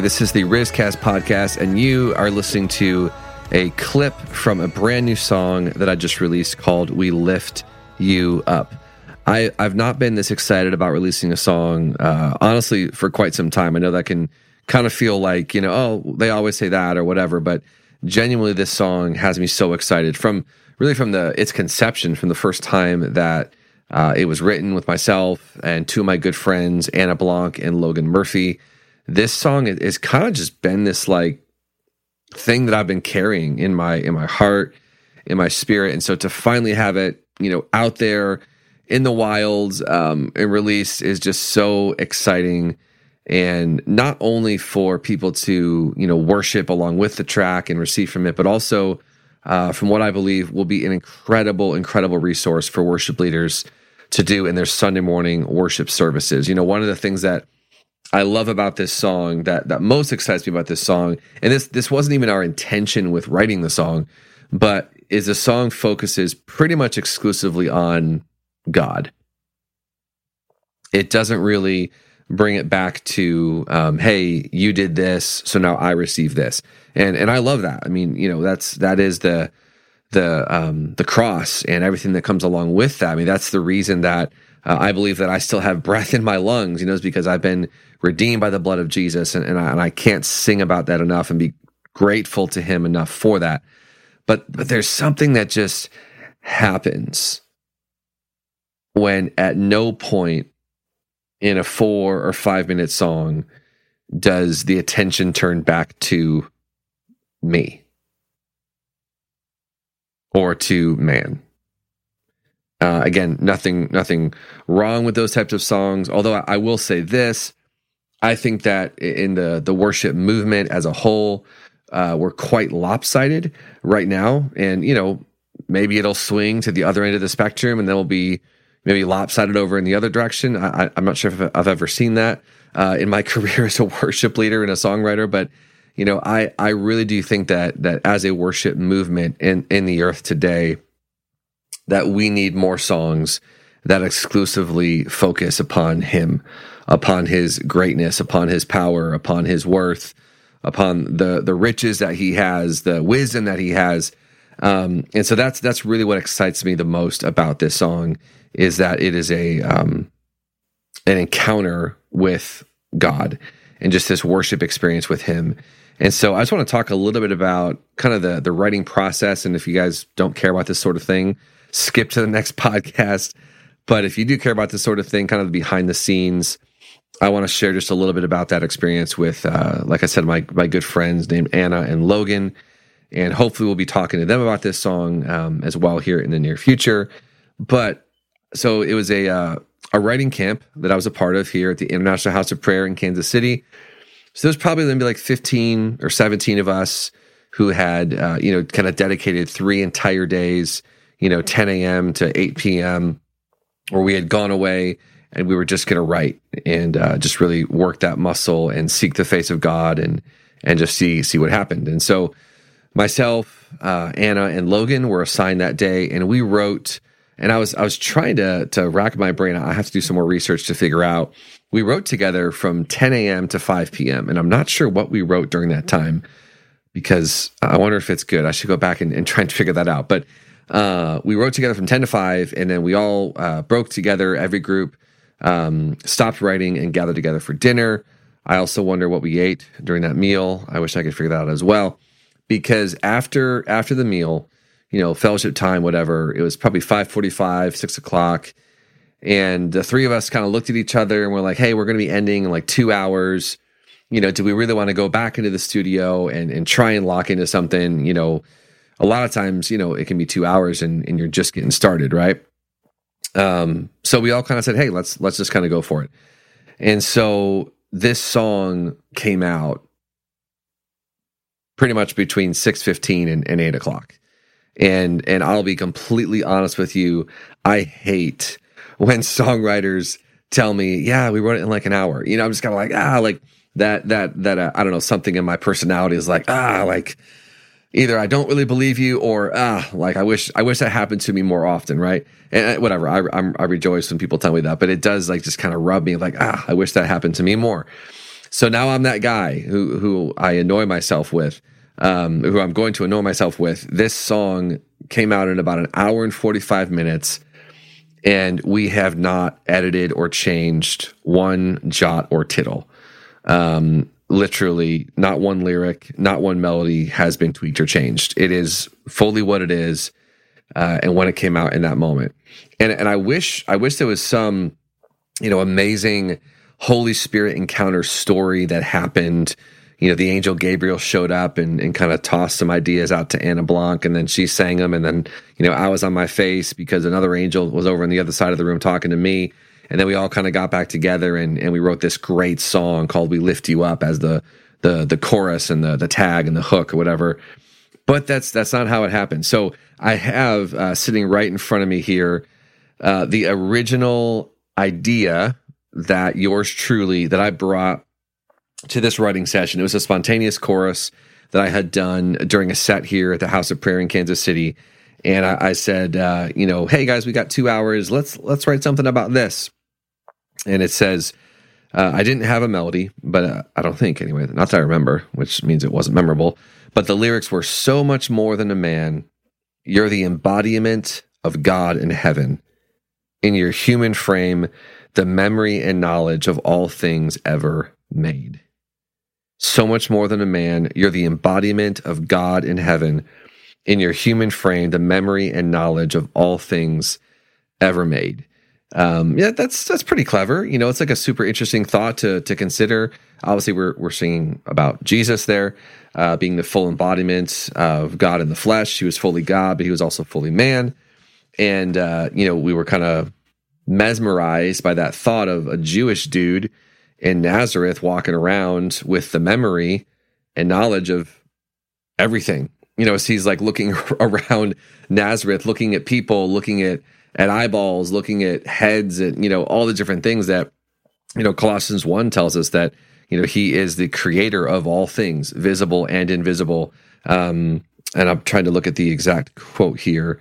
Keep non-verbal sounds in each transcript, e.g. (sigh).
This is the Rizcast podcast, and you are listening to a clip from a brand new song that I just released called We Lift You Up. I, I've not been this excited about releasing a song, uh, honestly, for quite some time. I know that can kind of feel like, you know, oh, they always say that or whatever, but genuinely, this song has me so excited from really from the its conception, from the first time that uh, it was written with myself and two of my good friends, Anna Blanc and Logan Murphy this song is kind of just been this like thing that I've been carrying in my in my heart, in my spirit, and so to finally have it, you know, out there in the wilds um, and released is just so exciting. And not only for people to you know worship along with the track and receive from it, but also uh, from what I believe will be an incredible, incredible resource for worship leaders to do in their Sunday morning worship services. You know, one of the things that I love about this song that that most excites me about this song, and this this wasn't even our intention with writing the song, but is the song focuses pretty much exclusively on God. It doesn't really bring it back to, um, hey, you did this, so now I receive this, and and I love that. I mean, you know, that's that is the the um, the cross and everything that comes along with that. I mean, that's the reason that uh, I believe that I still have breath in my lungs, you know, because I've been redeemed by the blood of Jesus. And, and, I, and I can't sing about that enough and be grateful to him enough for that. But, but there's something that just happens when at no point in a four or five minute song does the attention turn back to me or to man. Uh, again, nothing, nothing wrong with those types of songs. Although I, I will say this, I think that in the the worship movement as a whole, uh, we're quite lopsided right now, and you know maybe it'll swing to the other end of the spectrum, and then we'll be maybe lopsided over in the other direction. I, am not sure if I've ever seen that uh, in my (laughs) career as a worship leader and a songwriter, but you know, I I really do think that that as a worship movement in in the earth today, that we need more songs that exclusively focus upon Him upon his greatness, upon his power, upon his worth, upon the the riches that he has, the wisdom that he has. Um, and so that's that's really what excites me the most about this song is that it is a um, an encounter with God and just this worship experience with Him. And so I just want to talk a little bit about kind of the the writing process. And if you guys don't care about this sort of thing, skip to the next (laughs) podcast. But if you do care about this sort of thing, kind of behind the scenes, I want to share just a little bit about that experience with, uh, like I said, my my good friends named Anna and Logan, and hopefully we'll be talking to them about this song um, as well here in the near future. But so it was a uh, a writing camp that I was a part of here at the International House of Prayer in Kansas City. So there's probably going to be like 15 or 17 of us who had uh, you know kind of dedicated three entire days, you know, 10 a.m. to 8 p.m. where we had gone away and we were just going to write and uh, just really work that muscle and seek the face of God and and just see see what happened. And so myself, uh, Anna, and Logan were assigned that day, and we wrote. And I was I was trying to to rack my brain. I have to do some more research to figure out. We wrote together from 10 a.m. to 5 p.m. and I'm not sure what we wrote during that time because I wonder if it's good. I should go back and, and try and figure that out. But uh, we wrote together from 10 to 5, and then we all uh, broke together, every group, um, stopped writing and gathered together for dinner. I also wonder what we ate during that meal. I wish I could figure that out as well. Because after after the meal, you know, fellowship time, whatever, it was probably five forty five, six o'clock. And the three of us kind of looked at each other and we're like, hey, we're gonna be ending in like two hours. You know, do we really want to go back into the studio and, and try and lock into something? You know, a lot of times, you know, it can be two hours and, and you're just getting started, right? Um, so we all kind of said, "Hey, let's let's just kind of go for it." And so this song came out pretty much between six fifteen and, and eight o'clock. And and I'll be completely honest with you, I hate when (laughs) songwriters tell me, "Yeah, we wrote it in like an hour." You know, I'm just kind of like, ah, like that that that uh, I don't know, something in my personality is like, ah, like either I don't really believe you or ah, like I wish I wish that happened to me more often, right? And uh, whatever, I I'm, i rejoice when people tell me that, but it does like just kind of rub me like ah, I wish that happened to me more. So now I'm that guy who who I annoy myself with, um, who I'm going to annoy myself with. This song came out in about an hour and 45 minutes, and we have not edited or changed one jot or tittle. Um, literally, not one lyric, not one melody has been tweaked or changed. It is fully what it is, uh, and when it came out in that moment. And and I wish I wish there was some, you know, amazing Holy Spirit encounter story that happened. You know, the angel Gabriel showed up and, and kind of tossed some ideas out to Anna Blanc, and then she sang them. And then, you know, I was on my face because another angel was over on the other side of the room talking to me. And then we all kind of got back together and, and we wrote this great song called We Lift You Up as the the the chorus and the the tag and the hook or whatever. But that's that's not how it happened. So I have uh, sitting right in front of me here uh, the original idea that yours truly that I brought to this writing session. It was a spontaneous chorus that I had done during a set here at the House of Prayer in Kansas City, and I, I said, uh, you know, hey guys, we got two hours. Let's let's write something about this. And it says, uh, I didn't have a melody, but uh, I don't think anyway, not that I remember, which means it wasn't memorable. But the lyrics were so much more than a man. You're the embodiment of God in heaven. In your human frame, the memory and knowledge of all things ever made. So much more than a man, you're the embodiment of God in heaven. In your human frame, the memory and knowledge of all things ever made. Um, yeah, that's that's pretty clever. You know, it's like a super interesting thought to to consider. Obviously, we're we're singing about Jesus there, uh, being the full embodiment of God in the flesh. He was fully God, but he was also fully man. And uh, you know, we were kind of mesmerized by that thought of a Jewish dude in Nazareth walking around with the memory and knowledge of everything. You know, as he's like looking (laughs) around Nazareth, looking at people, looking at at eyeballs, looking at heads, and you know all the different things that you know Colossians one tells us that you know he is the creator of all things, visible and invisible. Um, and I'm trying to look at the exact quote here.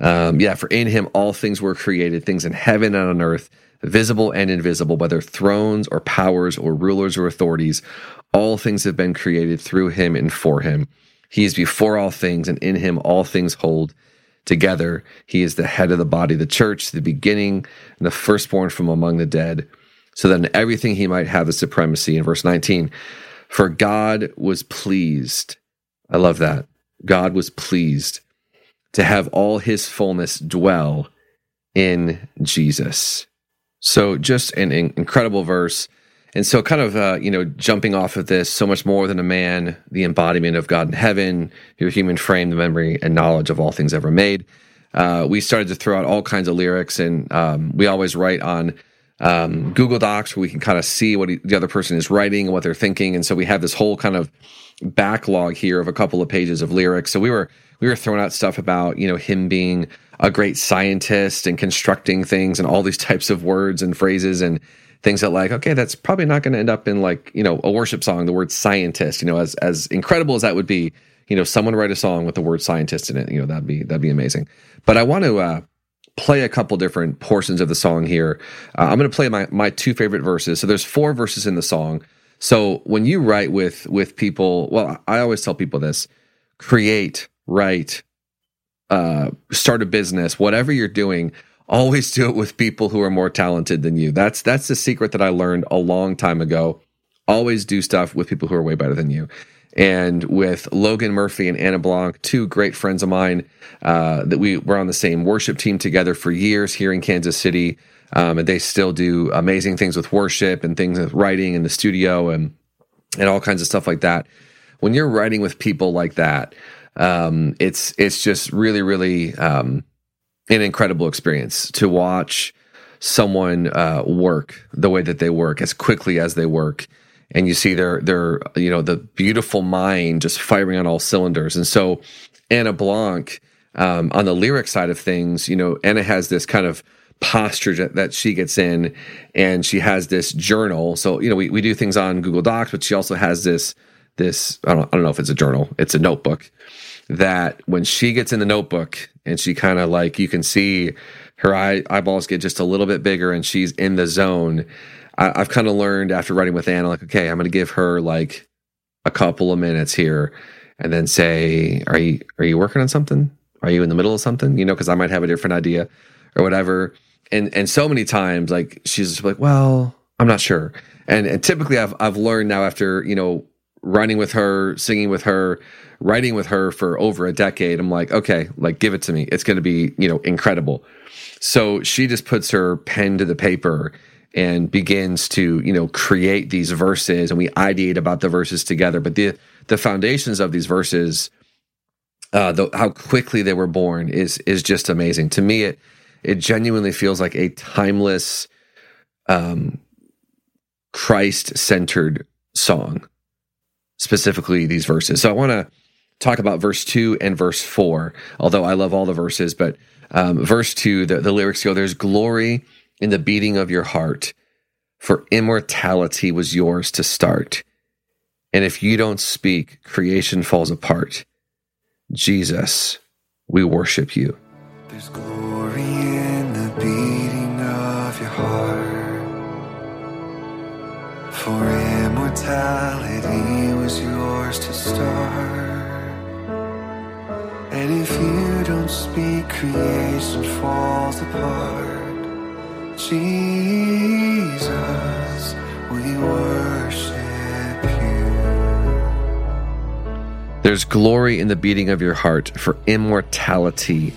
Um, yeah, for in him all things were created, things in heaven and on earth, visible and invisible, whether thrones or powers or rulers or authorities. All things have been created through him and for him. He is before all things, and in him all things hold together. He is the head of the body, of the church, the beginning, and the firstborn from among the dead, so that in everything he might have the supremacy. In verse 19, for God was pleased. I love that. God was pleased to have all his fullness dwell in Jesus. So, just an, incredible verse. And so, kind of, uh, you know, jumping off of this, so much more than a man, the embodiment of God in heaven, your human frame, the memory and knowledge of all things ever made. Uh, we started to throw out all kinds of lyrics, and um, we always write on um, Google Docs where we can kind of see what he, the other person is writing and what they're thinking. And so, we have this whole kind of backlog here of a couple of pages of lyrics. So, we were we were throwing out stuff about you know him being a great scientist and constructing things and all these (laughs) types of words and phrases and things that like okay that's probably not going to end up in like you know a worship song the word scientist you know as as incredible as that would be you know someone write a song with the word scientist in it you know that'd be that'd be amazing. But i want to uh play a couple different portions of the song here. Uh, i'm going to play my my two favorite verses. So there's four verses in the song. So when you write with with people well i always tell people this create write, uh, start a business, whatever you're doing, always do it with people who are more talented than you. That's that's the secret that I learned a long time ago. Always do stuff with people who are way better than you. And with Logan Murphy and Anna Blanc, two great friends of mine, uh, that we were on the same worship team together for years here in Kansas City. Um, and they still do amazing things with worship and things with writing in the studio and and all kinds of stuff like that. When you're writing with people like that, um, it's it's just really really um, an incredible experience to watch someone uh, work the way that they work as quickly as they work. And you see their their you know the beautiful mind just firing on all cylinders. And so anna blanc um, on the lyric side of things you know anna has this kind of posture that, she gets in and she has this journal. So you know we, we do things on google docs but she also has this this I don't, I don't know if it's a journal it's a notebook that when she gets in the notebook and she kind of like you can see her eye, eyeballs get just a little bit bigger and she's in the zone I, I've kind of learned after writing with Anna, like, okay, I'm going to give her like a couple of minutes here, and then say, "Are you are you working on something? Are you in the middle of something? You know, because I might have a different idea or whatever." And and so many times, like she's like, "Well, I'm not sure." And and typically, I've I've learned now after you know running with her, singing with her, writing with her for over a decade. I'm like, okay, like give it to me. It's going to be you know incredible. So she just puts her pen to the paper and begins to you know create these verses and we ideate about the verses together but the the foundations of these verses uh the, how quickly they were born is is just amazing to me it it genuinely feels like a timeless um christ centered song specifically these verses so i want to talk about verse 2 and verse 4 although i love all the verses but um, verse 2 the, the lyrics go there's glory in the beating of your heart, for immortality was yours to start. And if you don't speak, creation falls apart. Jesus, we worship you. There's glory in the beating of your heart. For immortality And if you don't speak, creation falls apart. Jesus, we worship you. There's glory in the beating of your heart, for immortality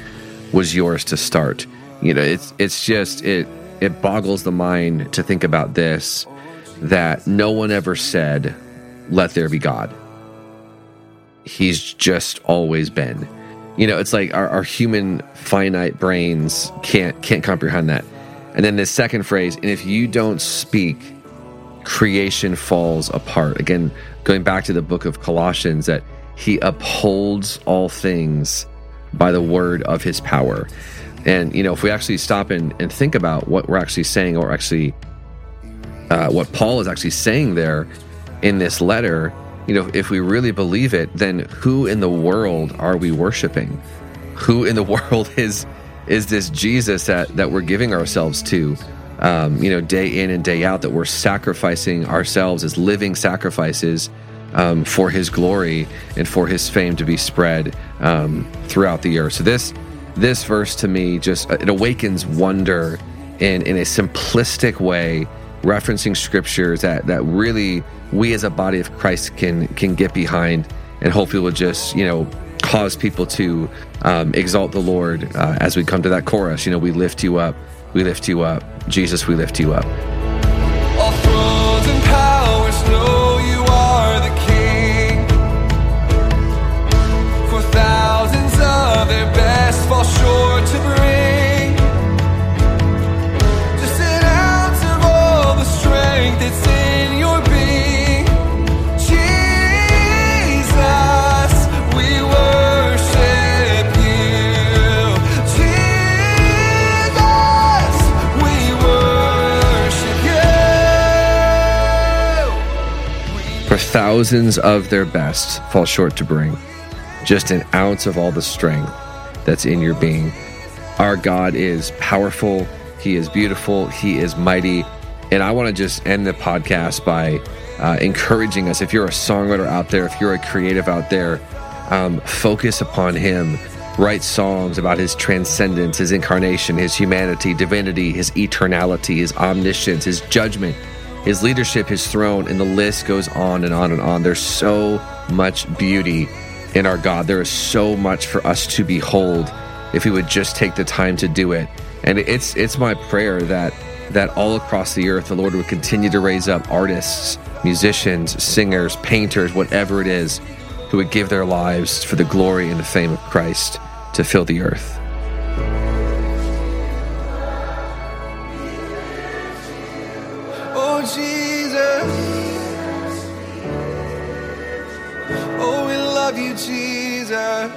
was yours to start. You know, it's it's just it it boggles the mind to think about this that no one ever said, "Let there be God." He's just always been. You know, it's like our, our human finite brains can't can't comprehend that. And then the second phrase, and if you don't speak, creation falls apart. Again, going back to the book of Colossians, that he upholds all things by the word of his power. And, you know, if we actually stop and, and think about what we're actually saying, or actually uh, what Paul is actually saying there in this letter, you know, if we really believe it, then who in the world are we worshiping? Who in the (laughs) world is is this Jesus that that we're giving ourselves to, um, you know, day in and day out, that we're sacrificing ourselves as living sacrifices um, for His glory and for His fame to be spread um, throughout the earth. So this this verse to me just it awakens wonder in in a simplistic way, referencing scriptures that that really we as a body of Christ can can get behind and hopefully will just you know cause people to um, exalt the Lord uh, as we come to that chorus. You know, we lift you up, we lift you up. Jesus, we lift you up. For thousands of their best fall short to bring just an ounce of all the strength that's in your being. Our God is powerful, He is beautiful, He is mighty. And I want to just end the podcast by uh, encouraging us if you're a songwriter out there, if you're a creative out there, um, focus upon Him. Write songs about His transcendence, His incarnation, His humanity, divinity, His eternality, His omniscience, His judgment, His leadership, His throne, and the list goes on and on and on. There's so much beauty in our God. There is so much for us to behold if we would just take the time to do it. And it's it's my prayer that that all across the earth the Lord would continue to raise up artists, musicians, singers, painters, whatever it is, who would give their lives for the glory and the fame of Christ to fill the earth. Love you, Jesus.